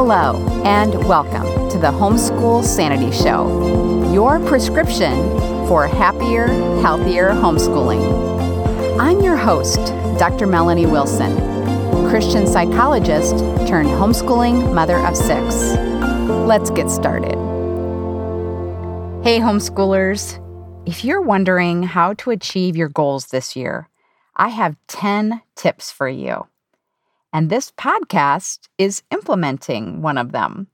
Hello, and welcome to the Homeschool Sanity Show, your prescription for happier, healthier homeschooling. I'm your host, Dr. Melanie Wilson, Christian psychologist turned homeschooling mother of six. Let's get started. Hey, homeschoolers. If you're wondering how to achieve your goals this year, I have 10 tips for you. And this podcast is implementing one of them.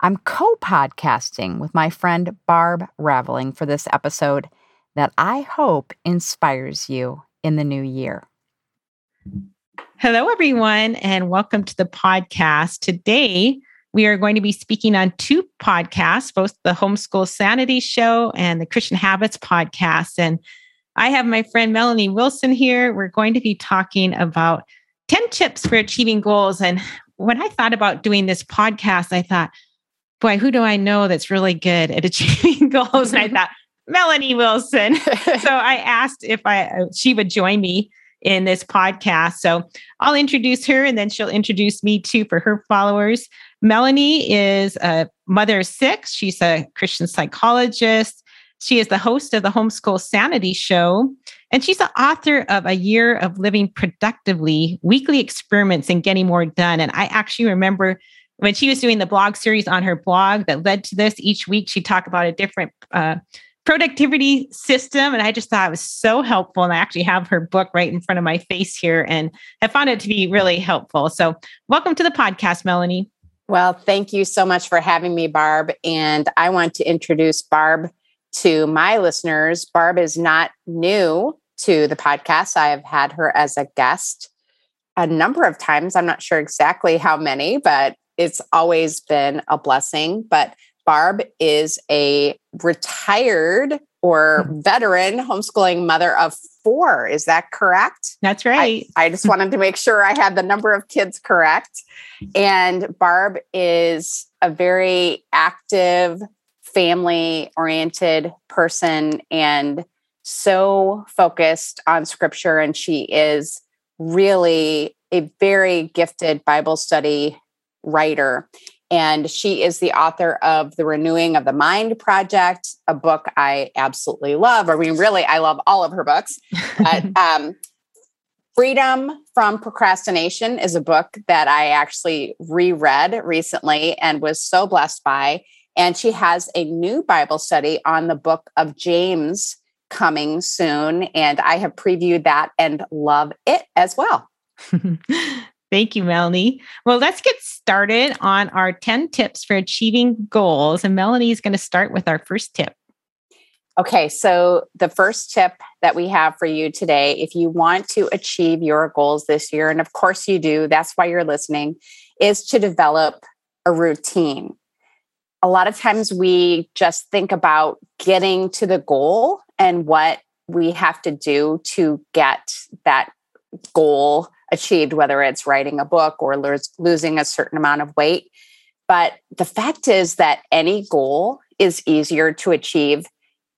I'm co podcasting with my friend Barb Raveling for this episode that I hope inspires you in the new year. Hello, everyone, and welcome to the podcast. Today, we are going to be speaking on two podcasts, both the Homeschool Sanity Show and the Christian Habits podcast. And I have my friend Melanie Wilson here. We're going to be talking about 10 tips for achieving goals. And when I thought about doing this podcast, I thought, boy, who do I know that's really good at achieving goals? And I thought, Melanie Wilson. so I asked if I uh, she would join me in this podcast. So I'll introduce her and then she'll introduce me too for her followers. Melanie is a mother of six. She's a Christian psychologist. She is the host of the Homeschool Sanity Show. And she's the author of A Year of Living Productively Weekly Experiments and Getting More Done. And I actually remember when she was doing the blog series on her blog that led to this, each week she talked about a different uh, productivity system. And I just thought it was so helpful. And I actually have her book right in front of my face here and I found it to be really helpful. So, welcome to the podcast, Melanie. Well, thank you so much for having me, Barb. And I want to introduce Barb to my listeners. Barb is not new to the podcast. I have had her as a guest a number of times. I'm not sure exactly how many, but it's always been a blessing. But Barb is a retired or hmm. veteran homeschooling mother of four. Is that correct? That's right. I, I, just wanted to make sure I had the number of kids correct. And Barb is a very active, family oriented person and so focused on scripture. And she is really a very gifted Bible study writer. And she is the author of The Renewing of the Mind Project, a book I absolutely love. I mean, really, I love all of her books. But um, Freedom from Procrastination is a book that I actually reread recently and was so blessed by. And she has a new Bible study on the book of James coming soon. And I have previewed that and love it as well. Thank you, Melanie. Well, let's get started on our 10 tips for achieving goals. And Melanie is going to start with our first tip. Okay, so the first tip that we have for you today, if you want to achieve your goals this year, and of course you do, that's why you're listening, is to develop a routine. A lot of times we just think about getting to the goal and what we have to do to get that goal achieved, whether it's writing a book or losing a certain amount of weight. But the fact is that any goal is easier to achieve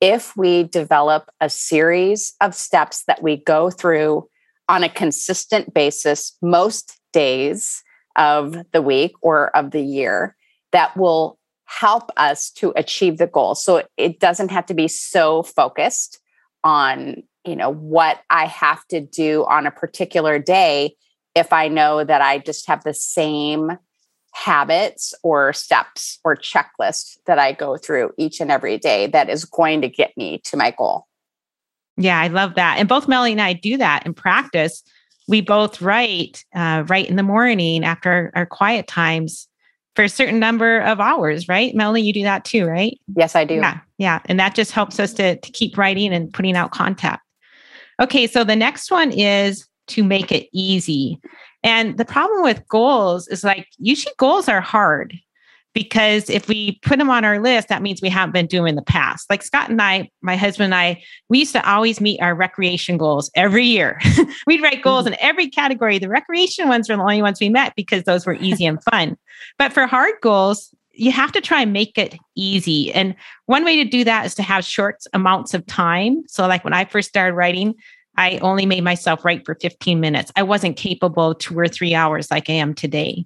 if we develop a series of steps that we go through on a consistent basis most days of the week or of the year that will help us to achieve the goal. So it doesn't have to be so focused on you know what i have to do on a particular day if i know that i just have the same habits or steps or checklists that i go through each and every day that is going to get me to my goal. Yeah i love that. And both Melly and i do that in practice. We both write uh, right in the morning after our, our quiet times for a certain number of hours, right? Melanie, you do that too, right? Yes, I do. Yeah. Yeah. And that just helps us to, to keep writing and putting out content. Okay, so the next one is to make it easy. And the problem with goals is like usually goals are hard because if we put them on our list, that means we haven't been doing in the past. Like Scott and I, my husband and I, we used to always meet our recreation goals every year. We'd write goals mm-hmm. in every category. The recreation ones were the only ones we met because those were easy and fun. But for hard goals, you have to try and make it easy. And one way to do that is to have short amounts of time. So, like when I first started writing, I only made myself write for 15 minutes. I wasn't capable two or three hours like I am today.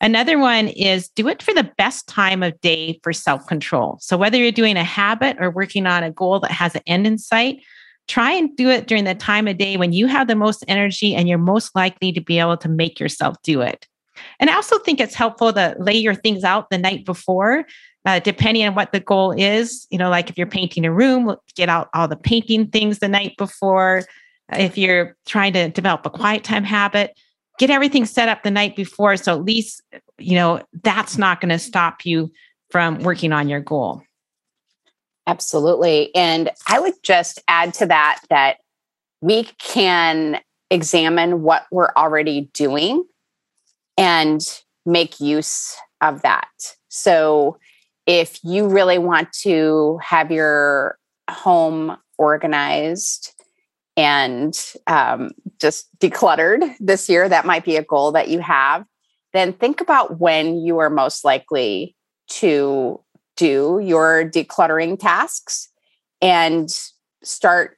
Another one is do it for the best time of day for self control. So, whether you're doing a habit or working on a goal that has an end in sight, try and do it during the time of day when you have the most energy and you're most likely to be able to make yourself do it. And I also think it's helpful to lay your things out the night before, uh, depending on what the goal is. You know, like if you're painting a room, get out all the painting things the night before. If you're trying to develop a quiet time habit, get everything set up the night before. So at least, you know, that's not going to stop you from working on your goal. Absolutely. And I would just add to that that we can examine what we're already doing and make use of that. So if you really want to have your home organized and um, just decluttered this year, that might be a goal that you have, then think about when you are most likely to do your decluttering tasks and start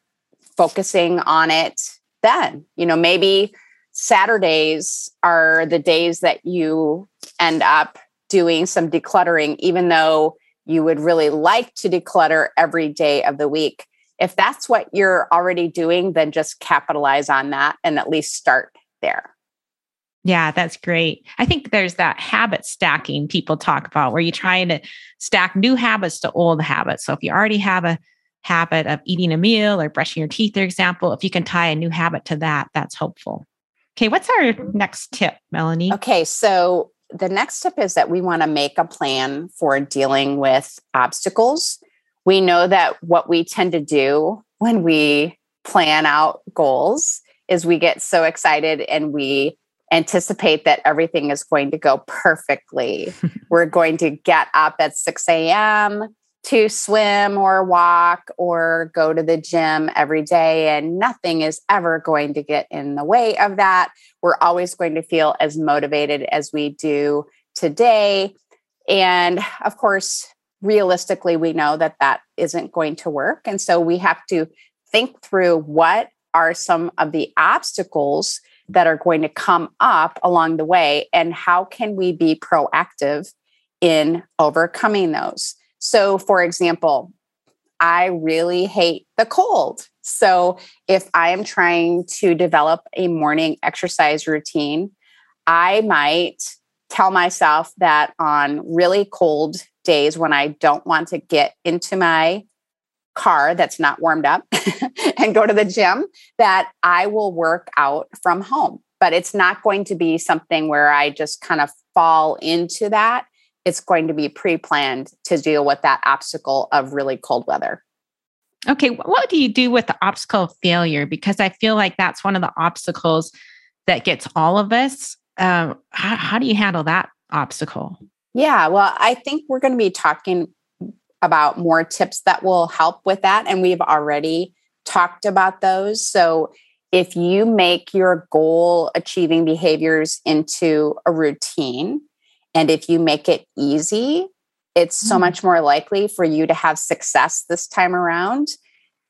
focusing on it then. You know, maybe Saturdays are the days that you end up doing some decluttering, even though you would really like to declutter every day of the week if that's what you're already doing, then just capitalize on that and at least start there. Yeah, that's great. I think there's that habit stacking people talk about where you're trying to stack new habits to old habits. So if you already have a habit of eating a meal or brushing your teeth, for example, if you can tie a new habit to that, that's helpful. Okay, what's our next tip, Melanie? Okay, so the next tip is that we want to make a plan for dealing with obstacles we know that what we tend to do when we plan out goals is we get so excited and we anticipate that everything is going to go perfectly. We're going to get up at 6 a.m. to swim or walk or go to the gym every day, and nothing is ever going to get in the way of that. We're always going to feel as motivated as we do today. And of course, realistically we know that that isn't going to work. And so we have to think through what are some of the obstacles that are going to come up along the way and how can we be proactive in overcoming those? So for example i really hate the cold. So if i am trying to develop a morning exercise routine i might tell myself that on really cold days when I don't want to get into my car that's not warmed up and go to the gym, that I will work out from home. But it's not going to be something where I just kind of fall into that. It's going to be pre planned to deal with that obstacle of really cold weather. Okay, what do you do with the obstacle of failure? Because I feel like that's one of the obstacles that gets all of us. Uh, how, how do you handle that obstacle? Yeah, well, I think we're going to be talking about more tips that will help with that. And we've already talked about those. So if you make your goal achieving behaviors into a routine, and if you make it easy, it's so mm. much more likely for you to have success this time around.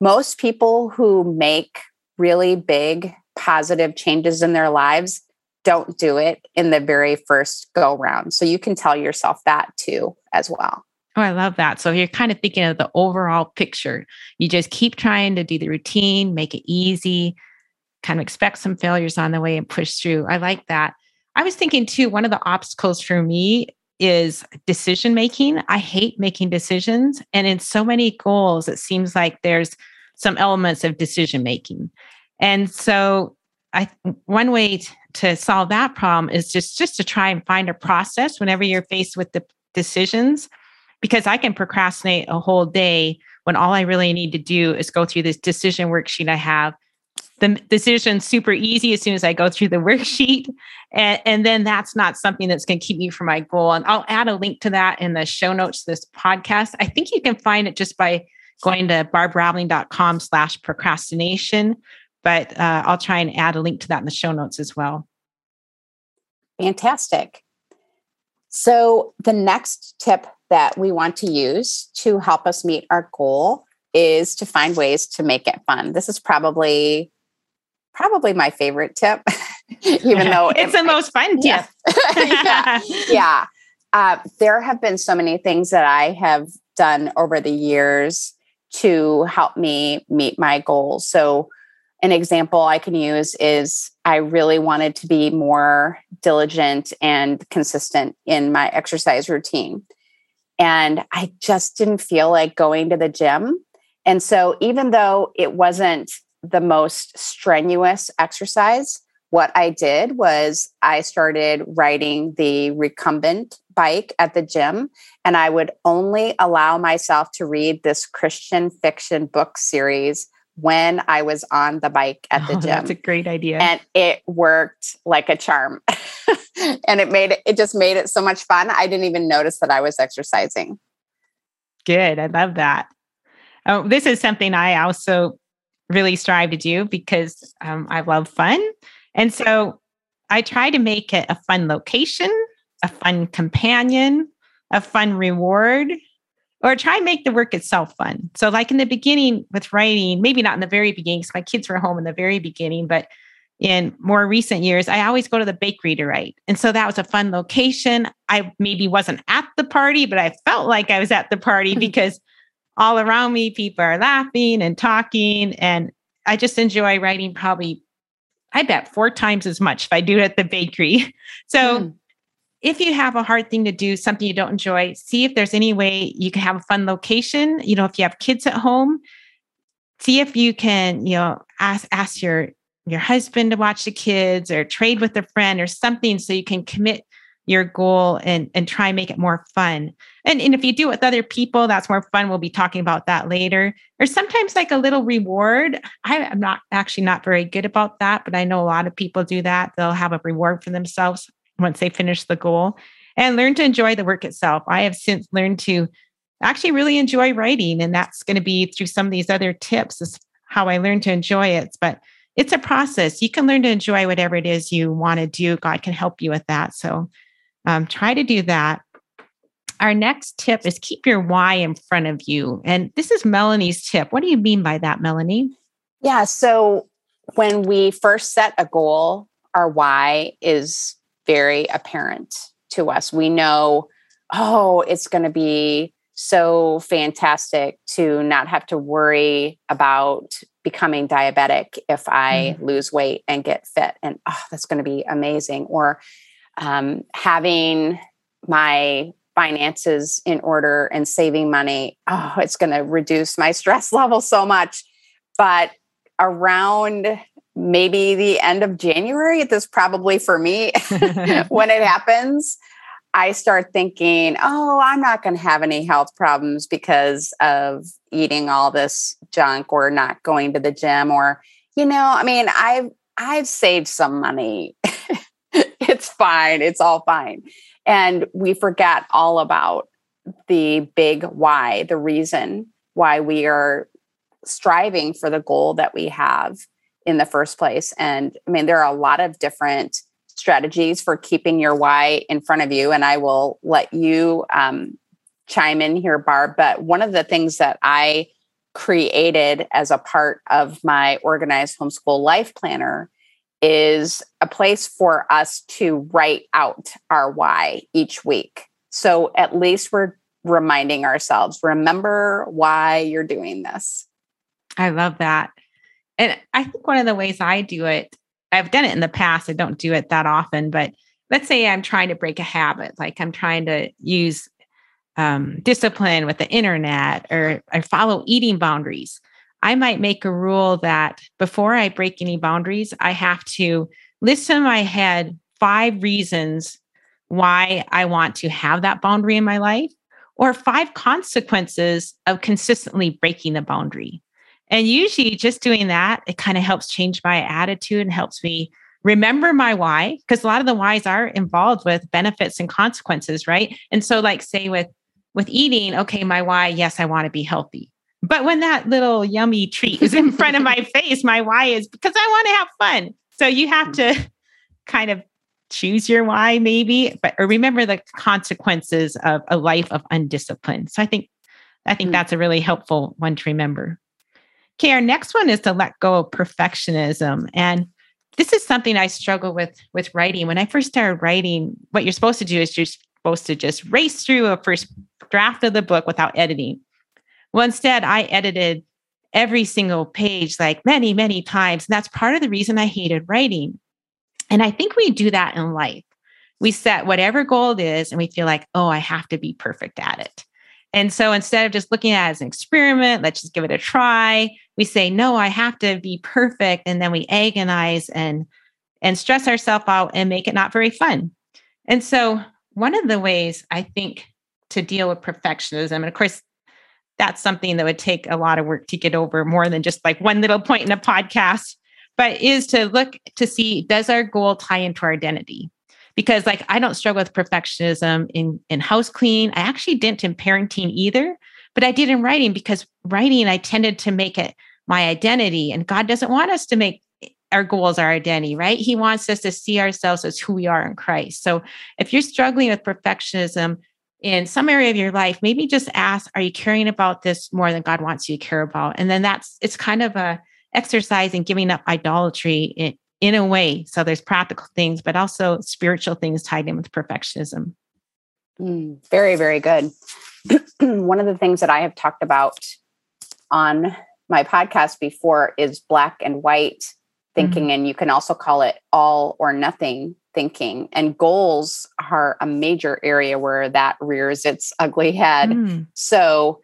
Most people who make really big positive changes in their lives don't do it in the very first go round. So you can tell yourself that too, as well. Oh, I love that. So you're kind of thinking of the overall picture. You just keep trying to do the routine, make it easy, kind of expect some failures on the way and push through. I like that. I was thinking too, one of the obstacles for me is decision making. I hate making decisions. And in so many goals, it seems like there's some elements of decision making. And so I one way to solve that problem is just just to try and find a process whenever you're faced with the decisions because I can procrastinate a whole day when all I really need to do is go through this decision worksheet I have. The decision's super easy as soon as I go through the worksheet. And, and then that's not something that's going to keep me from my goal. And I'll add a link to that in the show notes this podcast. I think you can find it just by going to barbraveling.com slash procrastination but uh, I'll try and add a link to that in the show notes as well. Fantastic. So, the next tip that we want to use to help us meet our goal is to find ways to make it fun. This is probably probably my favorite tip even though it's it, the most fun tip. Yeah, yeah. Uh, there have been so many things that I have done over the years to help me meet my goals. So, an example I can use is I really wanted to be more diligent and consistent in my exercise routine. And I just didn't feel like going to the gym. And so, even though it wasn't the most strenuous exercise, what I did was I started riding the recumbent bike at the gym, and I would only allow myself to read this Christian fiction book series when I was on the bike at the oh, gym. That's a great idea. And it worked like a charm. and it made it, it just made it so much fun. I didn't even notice that I was exercising. Good. I love that. Oh, this is something I also really strive to do because um, I love fun. And so I try to make it a fun location, a fun companion, a fun reward, or try and make the work itself fun. So, like in the beginning with writing, maybe not in the very beginning, because my kids were home in the very beginning, but in more recent years, I always go to the bakery to write. And so that was a fun location. I maybe wasn't at the party, but I felt like I was at the party because all around me, people are laughing and talking. And I just enjoy writing probably I bet four times as much if I do it at the bakery. So mm. If you have a hard thing to do, something you don't enjoy, see if there's any way you can have a fun location. You know, if you have kids at home, see if you can, you know, ask ask your your husband to watch the kids or trade with a friend or something so you can commit your goal and and try and make it more fun. And, and if you do it with other people, that's more fun. We'll be talking about that later. Or sometimes like a little reward. I, am not actually not very good about that, but I know a lot of people do that. They'll have a reward for themselves once they finish the goal and learn to enjoy the work itself. I have since learned to actually really enjoy writing, and that's going to be through some of these other tips. Is how I learned to enjoy it. But it's a process. You can learn to enjoy whatever it is you want to do. God can help you with that. So um, try to do that. Our next tip is keep your why in front of you. And this is Melanie's tip. What do you mean by that, Melanie? Yeah. So when we first set a goal, our why is very apparent to us. We know, oh, it's going to be so fantastic to not have to worry about becoming diabetic if I mm. lose weight and get fit. And oh, that's going to be amazing. Or um, having my finances in order and saving money, oh, it's going to reduce my stress level so much. But around maybe the end of January, this probably for me, when it happens, I start thinking, oh, I'm not going to have any health problems because of eating all this junk or not going to the gym or, you know, I mean, I've I've saved some money. it's fine. It's all fine. And we forget all about the big why, the reason why we are striving for the goal that we have in the first place. And I mean, there are a lot of different strategies for keeping your why in front of you. And I will let you um, chime in here, Barb. But one of the things that I created as a part of my organized homeschool life planner is a place for us to write out our why each week. So at least we're reminding ourselves remember why you're doing this. I love that. And I think one of the ways I do it, I've done it in the past, I don't do it that often, but let's say I'm trying to break a habit, like I'm trying to use um, discipline with the internet or I follow eating boundaries. I might make a rule that before I break any boundaries, I have to list in my head five reasons why I want to have that boundary in my life or five consequences of consistently breaking the boundary. And usually, just doing that, it kind of helps change my attitude and helps me remember my why, because a lot of the whys are involved with benefits and consequences, right? And so, like, say with with eating, okay, my why, yes, I want to be healthy. But when that little yummy treat is in front of my face, my why is because I want to have fun. So you have to kind of choose your why, maybe, but or remember the consequences of a life of undiscipline. So I think I think mm-hmm. that's a really helpful one to remember. Okay, our next one is to let go of perfectionism. And this is something I struggle with with writing. When I first started writing, what you're supposed to do is you're supposed to just race through a first draft of the book without editing. Well, instead, I edited every single page like many, many times. And that's part of the reason I hated writing. And I think we do that in life. We set whatever goal it is, and we feel like, oh, I have to be perfect at it. And so instead of just looking at it as an experiment, let's just give it a try, we say, no, I have to be perfect. And then we agonize and and stress ourselves out and make it not very fun. And so one of the ways I think to deal with perfectionism, and of course, that's something that would take a lot of work to get over more than just like one little point in a podcast, but is to look to see does our goal tie into our identity? Because like I don't struggle with perfectionism in in house clean. I actually didn't in parenting either, but I did in writing because writing I tended to make it my identity and God doesn't want us to make our goals our identity, right? He wants us to see ourselves as who we are in Christ. So if you're struggling with perfectionism, in some area of your life, maybe just ask, are you caring about this more than God wants you to care about? And then that's it's kind of a exercise in giving up idolatry in, in a way. So there's practical things, but also spiritual things tied in with perfectionism. Mm, very, very good. One of the things that I have talked about on my podcast before is black and white thinking, mm-hmm. and you can also call it all or nothing thinking. And goals are a major area where that rears its ugly head. Mm. So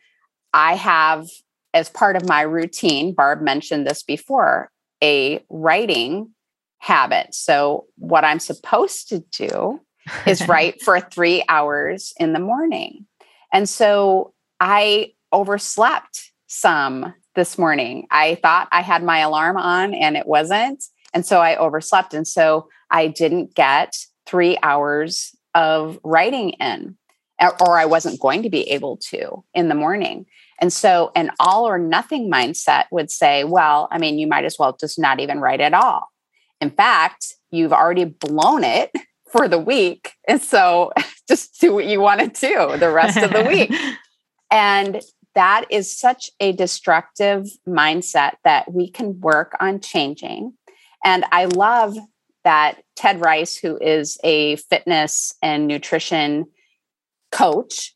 I have, as part of my routine, Barb mentioned this before, a writing habit. So what I'm supposed to do is write for three hours in the morning. And so I overslept some this morning. I thought I had my alarm on and it wasn't. And so I overslept. And so I didn't get three hours of writing in, or I wasn't going to be able to in the morning. And so an all or nothing mindset would say, well, I mean, you might as well just not even write at all. In fact, you've already blown it for the week. And so just do what you want to do the rest of the week. And that is such a destructive mindset that we can work on changing and I love that Ted Ryce, who is a fitness and nutrition coach,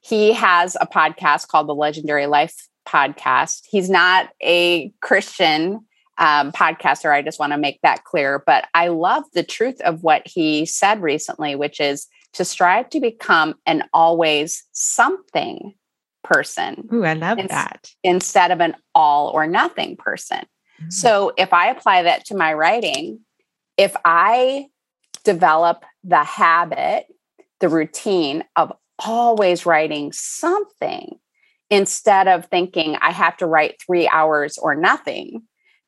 he has a podcast called the Legendary Life Podcast. He's not a Christian um, podcaster. I just want to make that clear. But I love the truth of what he said recently, which is to strive to become an always something person. Ooh, I love that. Instead of an all or nothing person. Mm-hmm. So if I apply that to my writing, if I develop the habit, the routine of always writing something instead of thinking I have to write three hours or nothing,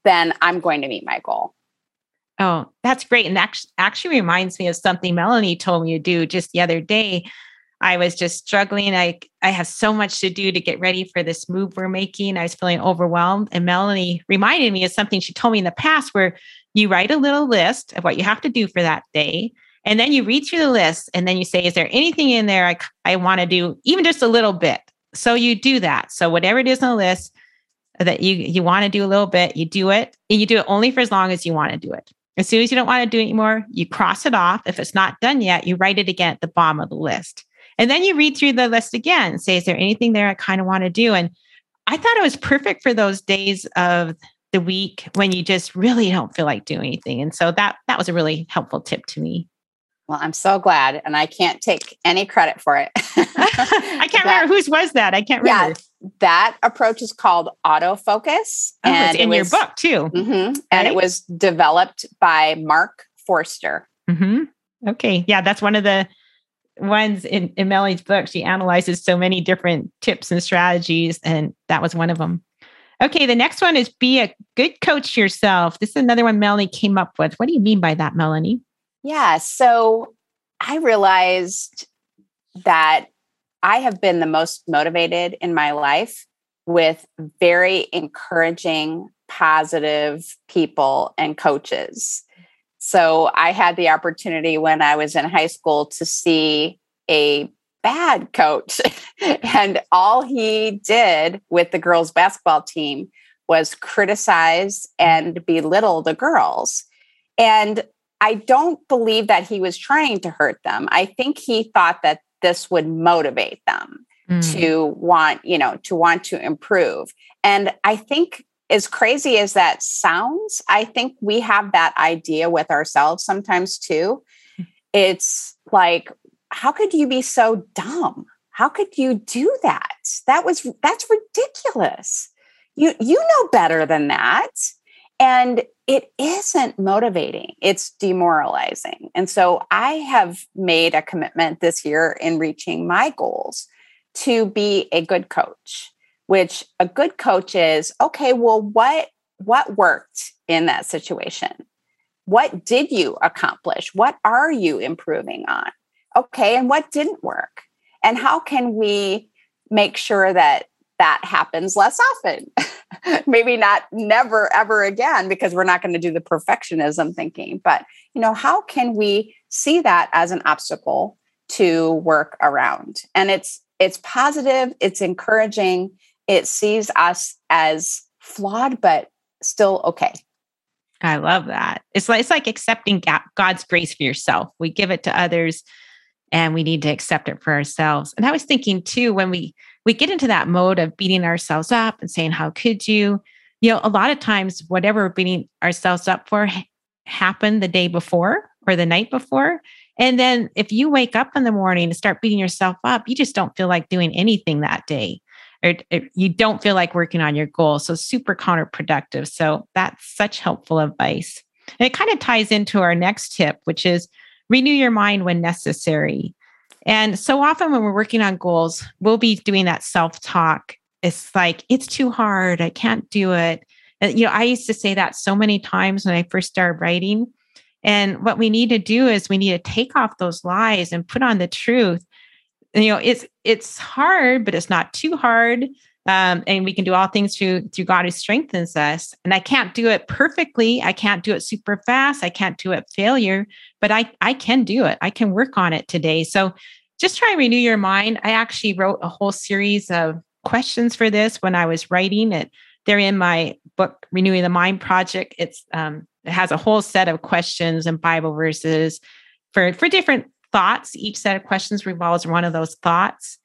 then I'm going to meet my goal. Oh, that's great. And that actually reminds me of something Melanie told me to do just the other day. I was just struggling. I I have so much to do to get ready for this move we're making. I was feeling overwhelmed. And Melanie reminded me of something she told me in the past where you write a little list of what you have to do for that day. And then you read through the list and then you say, is there anything in there I, I want to do, even just a little bit? So you do that. So whatever it is on the list that you, you want to do a little bit, you do it. And you do it only for as long as you want to do it. As soon as you don't want to do it anymore, you cross it off. If it's not done yet, you write it again at the bottom of the list. And then you read through the list again and say, is there anything there I kind of want to do? And I thought it was perfect for those days of the week when you just really don't feel like doing anything. And so that that was a really helpful tip to me. Well, I'm so glad, and I can't take any credit for it. I can't that, remember whose was that. I can't remember. Yeah, that approach is called autofocus, oh, and in was, your book too. Mm-hmm, right? And it was developed by Mark Forster. Mm-hmm. Okay, yeah, that's one of the ones in, in Melanie's book. She analyzes so many different tips and strategies, and that was one of them. Okay, the next one is be a good coach yourself. This is another one Melanie came up with. What do you mean by that, Melanie? Yeah, so I realized that I have been the most motivated in my life with very encouraging, positive people and coaches. So I had the opportunity when I was in high school to see a bad coach. and all he did with the girls' basketball team was criticize and belittle the girls. And I don't believe that he was trying to hurt them. I think he thought that this would motivate them mm. to want, you know, to want to improve. And I think as crazy as that sounds, I think we have that idea with ourselves sometimes too. Hmm. It's like, how could you be so dumb? How could you do that? That was that's ridiculous. You you know better than that. And it isn't motivating, it's demoralizing. And so I have made a commitment this year in reaching my goals to be a good coach, which a good coach is okay, well, what what worked in that situation? What did you accomplish? What are you improving on? Okay, and what didn't work? And how can we make sure that that happens less often? maybe not never ever again because we're not going to do the perfectionism thinking but you know how can we see that as an obstacle to work around? And it's it's positive it's encouraging it sees us as flawed but still okay. I love that. It's like it's like accepting god's grace for yourself. We give it to others and we need to accept it for ourselves. And i was thinking too when we we get into that mode of beating ourselves up and saying, How could you? You know, a lot of times, whatever we're beating ourselves up for happened the day before or the night before. And then if you wake up in the morning and start beating yourself up, you just don't feel like doing anything that day. Or, or you don't feel like working on your goal. So super counterproductive. So that's such helpful advice. And it kind of ties into our next tip, which is renew your mind when necessary. And so often when we're working on goals, we'll be doing that self talk. It's like, it's too hard. I can't do it. And, you know, I used to say that so many times when I first started writing. And what we need to do is we need to take off those lies and put on the truth. And, you know, it's it's hard, but it's not too hard. Um, and we can do all things through through God who strengthens us. And I can't do it perfectly. I can't do it super fast. I can't do it failure, but I I can do it. I can work on it today. So just try and renew your mind. I actually wrote a whole series of questions for this when I was writing it. They're in my book, Renewing the Mind Project. It's um, it has a whole set of questions and Bible verses for for different thoughts. Each set of questions revolves around one of those thoughts,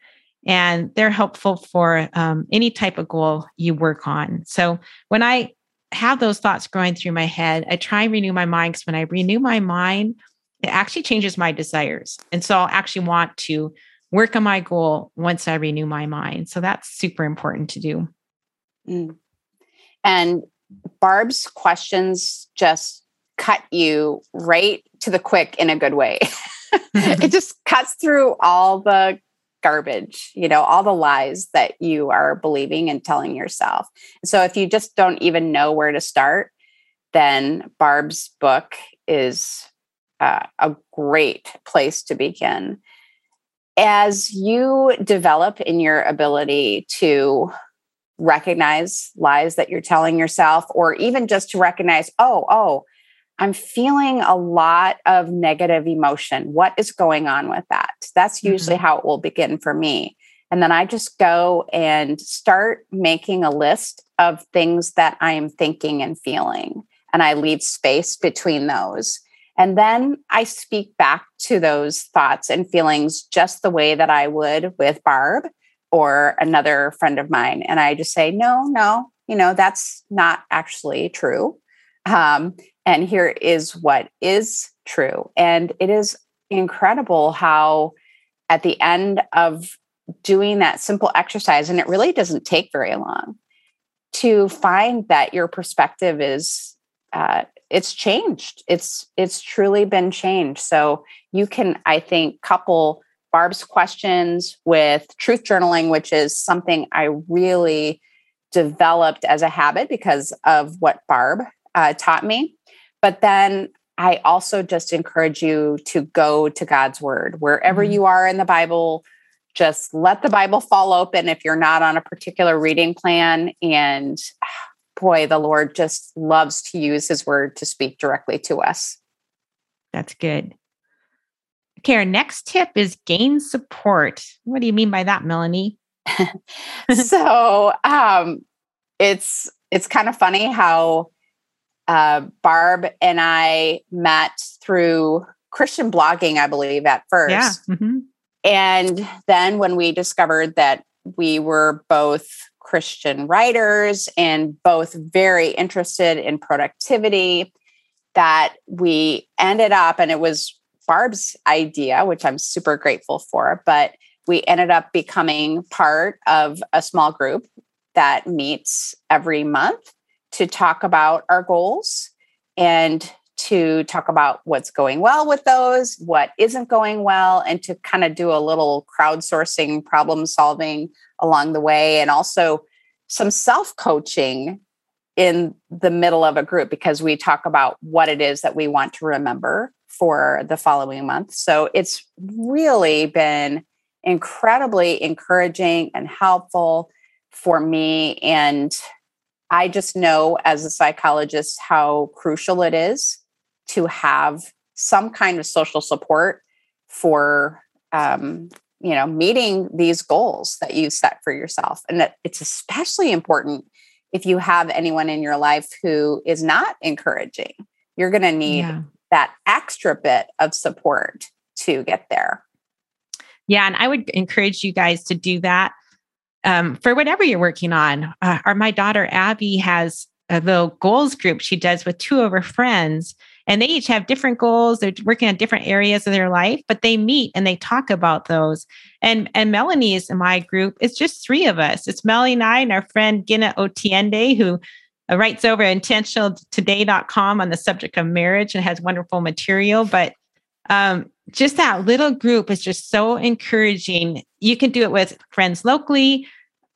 and they're helpful for um, any type of goal you work on. So when I have those thoughts going through my head, I try and renew my mind because when I renew my mind, it actually changes my desires. And so I'll actually want to work on my goal once I renew my mind. So that's super important to do. Mm. And Barb's questions just cut you right to the quick in a good way. it just cuts through all the garbage, you know, all the lies that you are believing and telling yourself. So if you just don't even know where to start, then Barb's book is uh, a great place to begin. As you develop in your ability to recognize lies that you're telling yourself, or even just to recognize, oh, oh, I'm feeling a lot of negative emotion. What is going on with that? That's usually mm-hmm. how it will begin for me. And then I just go and start making a list of things that I am thinking and feeling. And I leave space between those. And then I speak back to those thoughts and feelings just the way that I would with Barb or another friend of mine. And I just say, no, no, you know, that's not actually true. Um, and here is what is true. And it is incredible how at the end of doing that simple exercise, and it really doesn't take very long, to find that your perspective is uh, it's changed. It's it's truly been changed. So you can, I think, couple Barb's questions with truth journaling, which is something I really developed as a habit because of what Barb uh, taught me. But then I also just encourage you to go to God's word wherever mm-hmm. you are in the Bible. Just let the Bible fall open if you're not on a particular reading plan and boy, the Lord just loves to use his word to speak directly to us. That's good. Okay, our next tip is gain support. What do you mean by that, Melanie? so um, it's it's kind of funny how uh, Barb and I met through Christian blogging, I believe, at first. Yeah. Mm-hmm. And then when we discovered that we were both Christian writers and both very interested in productivity, that we ended up, and it was Barb's idea, which I'm super grateful for, but we ended up becoming part of a small group that meets every month to talk about our goals and to talk about what's going well with those, what isn't going well, and to kind of do a little crowdsourcing problem solving along the way, and also some self coaching in the middle of a group because we talk about what it is that we want to remember for the following month. So it's really been incredibly encouraging and helpful for me. And I just know as a psychologist how crucial it is to have some kind of social support for um, you know meeting these goals that you set for yourself. And that it's especially important if you have anyone in your life who is not encouraging. You're going to need yeah. that extra bit of support to get there. Yeah and i would encourage you guys to do that um, for whatever you're working on uh, or my daughter abby has a little goals group she does with two of her friends and they each have different goals. They're working on different areas of their life but they meet and they talk about those. And and melanie's in my group it's just three of us. It's melanie and i and our friend gina otiende who uh, writes over intentionaltoday.com on the subject of marriage and has wonderful material but um, just that little group is just so encouraging. You can do it with friends locally.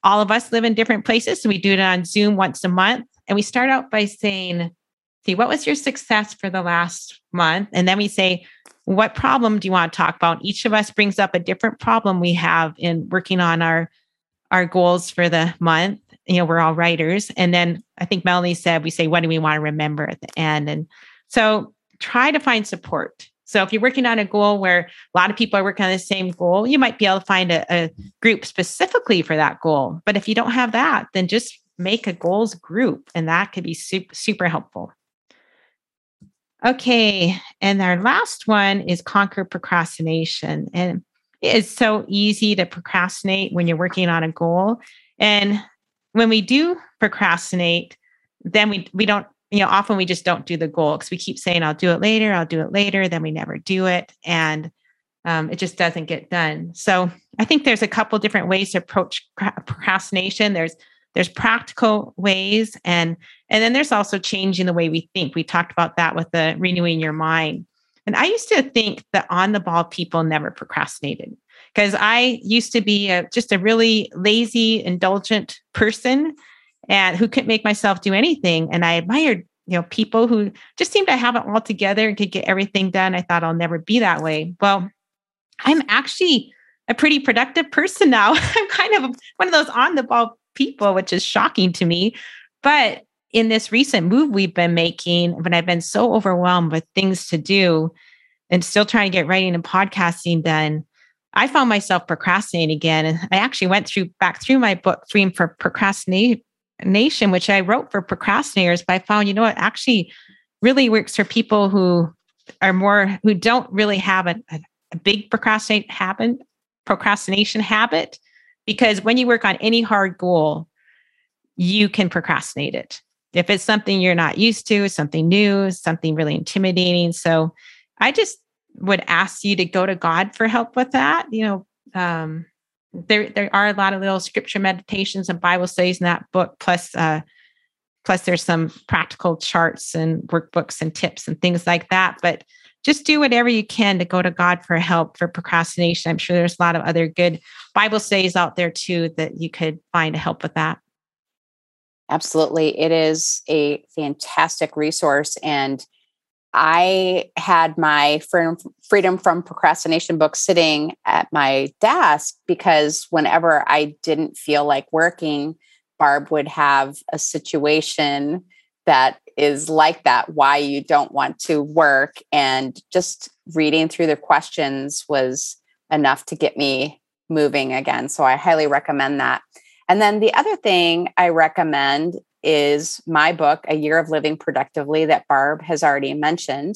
All of us live in different places so we do it on zoom once a month. And we start out by saying see what was your success for the last month? And then we say what problem do you want to talk about? Each of us brings up a different problem we have in working on our our goals for the month. You know we're all writers. And then i think melanie said we say what do we want to remember at the end? And so try to find support so if you're working on a goal where a lot of people are working on the same goal you might be able to find a, a group specifically for that goal but if you don't have that then just make a goals group and that could be super, super helpful Okay. And our last one is conquer procrastination. And it is so easy to procrastinate when you're working on a goal. And when we do procrastinate, then we we don't, you know, often we just don't do the goal because we keep saying, I'll do it later, I'll do it later. Then we never do it. And um, it just doesn't get done. So I think there's a couple different ways to approach procrastination. There's there's practical ways and and then there's also changing the way we think we talked about that with the renewing your mind and i used to think that on the ball people never procrastinated because i used to be a, just a really lazy indulgent person and who couldn't make myself do anything and i admired you know people who just seemed to have it all together and could get everything done i thought i'll never be that way well i'm actually a pretty productive person now i'm kind of one of those on the ball people, which is shocking to me. But in this recent move we've been making, when I've been so overwhelmed with things to do and still trying to get writing and podcasting done, I found myself procrastinating again. And I actually went through back through my book, Freedom for Procrastination, which I wrote for procrastinators, but I found, you know, it actually really works for people who are more who don't really have a, a big procrastinate habit, procrastination habit, because when you work on any hard goal, you can procrastinate it. If it's something you're not used to, something new, something really intimidating. So I just would ask you to go to God for help with that. You know, um, there there are a lot of little scripture meditations and Bible studies in that book, plus uh, plus there's some practical charts and workbooks and tips and things like that. But just do whatever you can to go to God for help for procrastination. I'm sure there's a lot of other good Bible studies out there too that you could find to help with that. Absolutely. It is a fantastic resource. And I had my Freedom from Procrastination book sitting at my desk because whenever I didn't feel like working, Barb would have a situation that is like that why you don't want to work. And just reading through the questions was enough to get me moving again. So i highly recommend that. And then the other thing i recommend is my book, A Year of Living Productively, that Barb has already mentioned.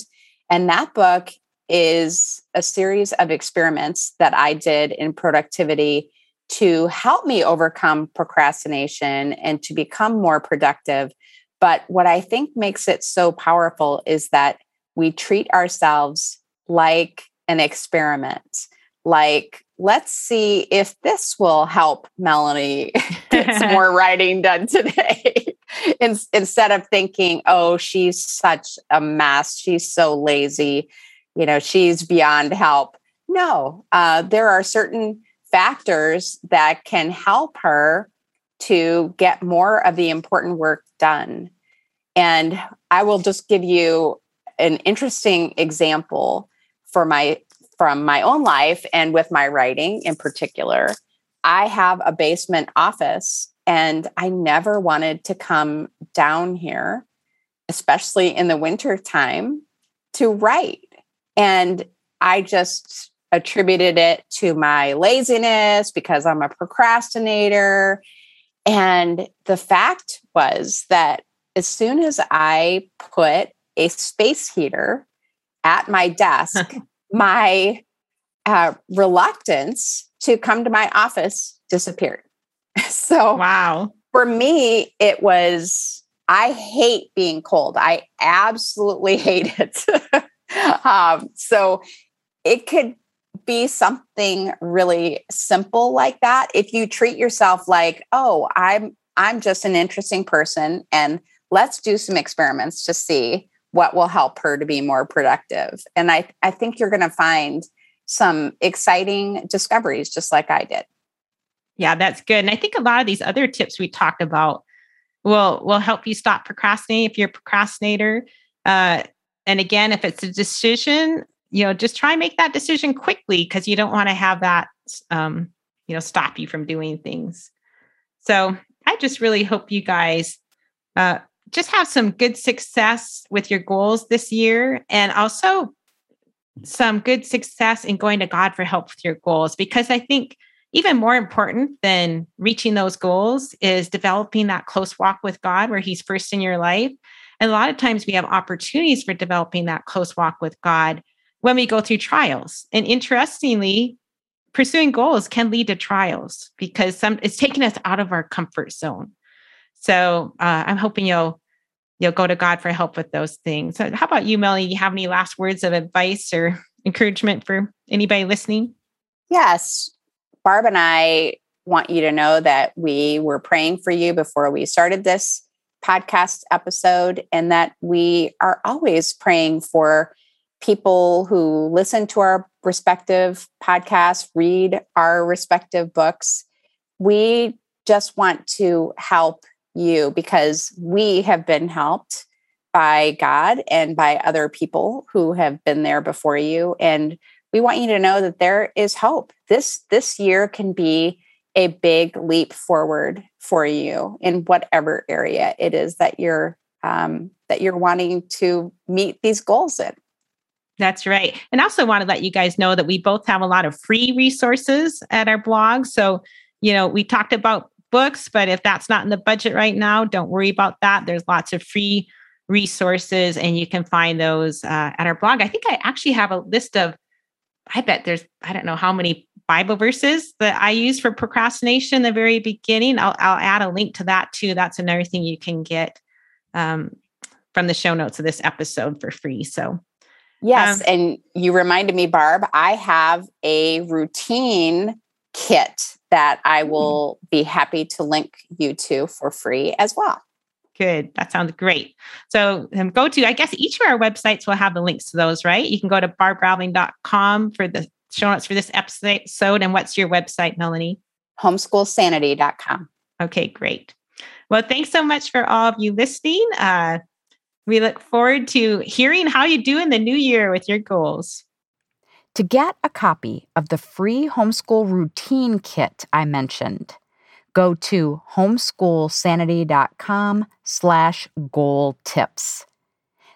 And that book is a series of experiments that I did in productivity to help me overcome procrastination and to become more productive. But what I think makes it so powerful is that we treat ourselves like an experiment. Like, let's see if this will help Melanie get some more writing done today. In, instead of thinking, oh, she's such a mess, she's so lazy, you know, she's beyond help. No, uh, there are certain factors that can help her to get more of the important work done. And I will just give you an interesting example for my from my own life and with my writing in particular. I have a basement office and I never wanted to come down here, especially in the winter time, to write. And I just attributed it to my laziness because I'm a procrastinator. And the fact was that as soon as I put a space heater at my desk, my uh, reluctance to come to my office disappeared. so, wow. For me, it was, I hate being cold. I absolutely hate it. um, so, it could be something really simple like that if you treat yourself like oh i'm i'm just an interesting person and let's do some experiments to see what will help her to be more productive. And i i think you're going to find some exciting discoveries just like i did. Yeah that's good. And i think a lot of these other tips we talked about will will help you stop procrastinating if you're a procrastinator. Uh, and again if it's a decision you know just try and make that decision quickly because you don't want to have that um, you know stop you from doing things. So i just really hope you guys uh, just have some good success with your goals this year and also some good success in going to god for help with your goals because i think even more important than reaching those goals is developing that close walk with god where he's first in your life and a lot of times we have opportunities for developing that close walk with god when we go through trials. And interestingly, pursuing goals can lead to trials because some it's taking us out of our comfort zone. So uh, I'm hoping you'll you'll go to God for help with those things. So how about you, Melly? You have any last words of advice or encouragement for anybody listening? Yes. Barb and I want you to know that we were praying for you before we started this podcast episode and that we are always praying for people who listen to our respective podcasts, read our respective books. We just want to help you because we have been helped by God and by other people who have been there before you and we want you to know that there is hope. This this year can be a big leap forward for you in whatever area it is that you're um, that you're wanting to meet these goals in. That's right. And I also want to let you guys know that we both have a lot of free resources at our blog. So, you know, we talked about books, but if that's not in the budget right now, don't worry about that. There's lots of free resources and you can find those uh, at our blog. I think I actually have a list of, I bet there's, I don't know how many Bible verses that I use for procrastination in the very beginning. I'll, I'll add a link to that too. That's another thing you can get um, from the show notes of this episode for free. So Yes. Um, and you reminded me, Barb, I have a routine kit that I hmm. will be happy to link you to for free as well. Good. That sounds great. So um, go to, I guess each of our websites will have the links to those, right? You can go to barbraveling.com for the show notes for this episode. And what's your website, Melanie? Homeschoolsanity.com. Okay, great. Well, thanks so much for all of you listening. Uh, we look forward to hearing how you do in the new year with your goals. To get a copy of the free homeschool routine kit I mentioned, go to homeschoolsanity.com slash goal tips.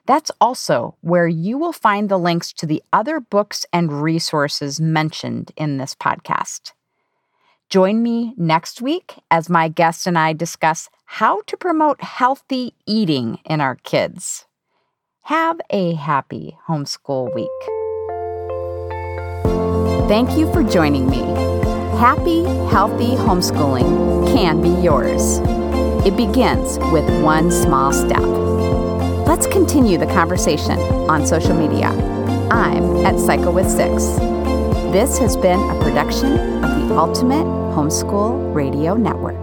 That's also where you will find the links to the other books and resources mentioned in this podcast. Join me next week as my guest and I discuss how to promote healthy eating in our kids. Have a happy homeschool week. Thank you for joining me. Happy, healthy homeschooling can be yours. It begins with one small step. Let's continue the conversation on social media. I'm at Psycho with Six. This has been a production of the Ultimate Homeschool Radio Network.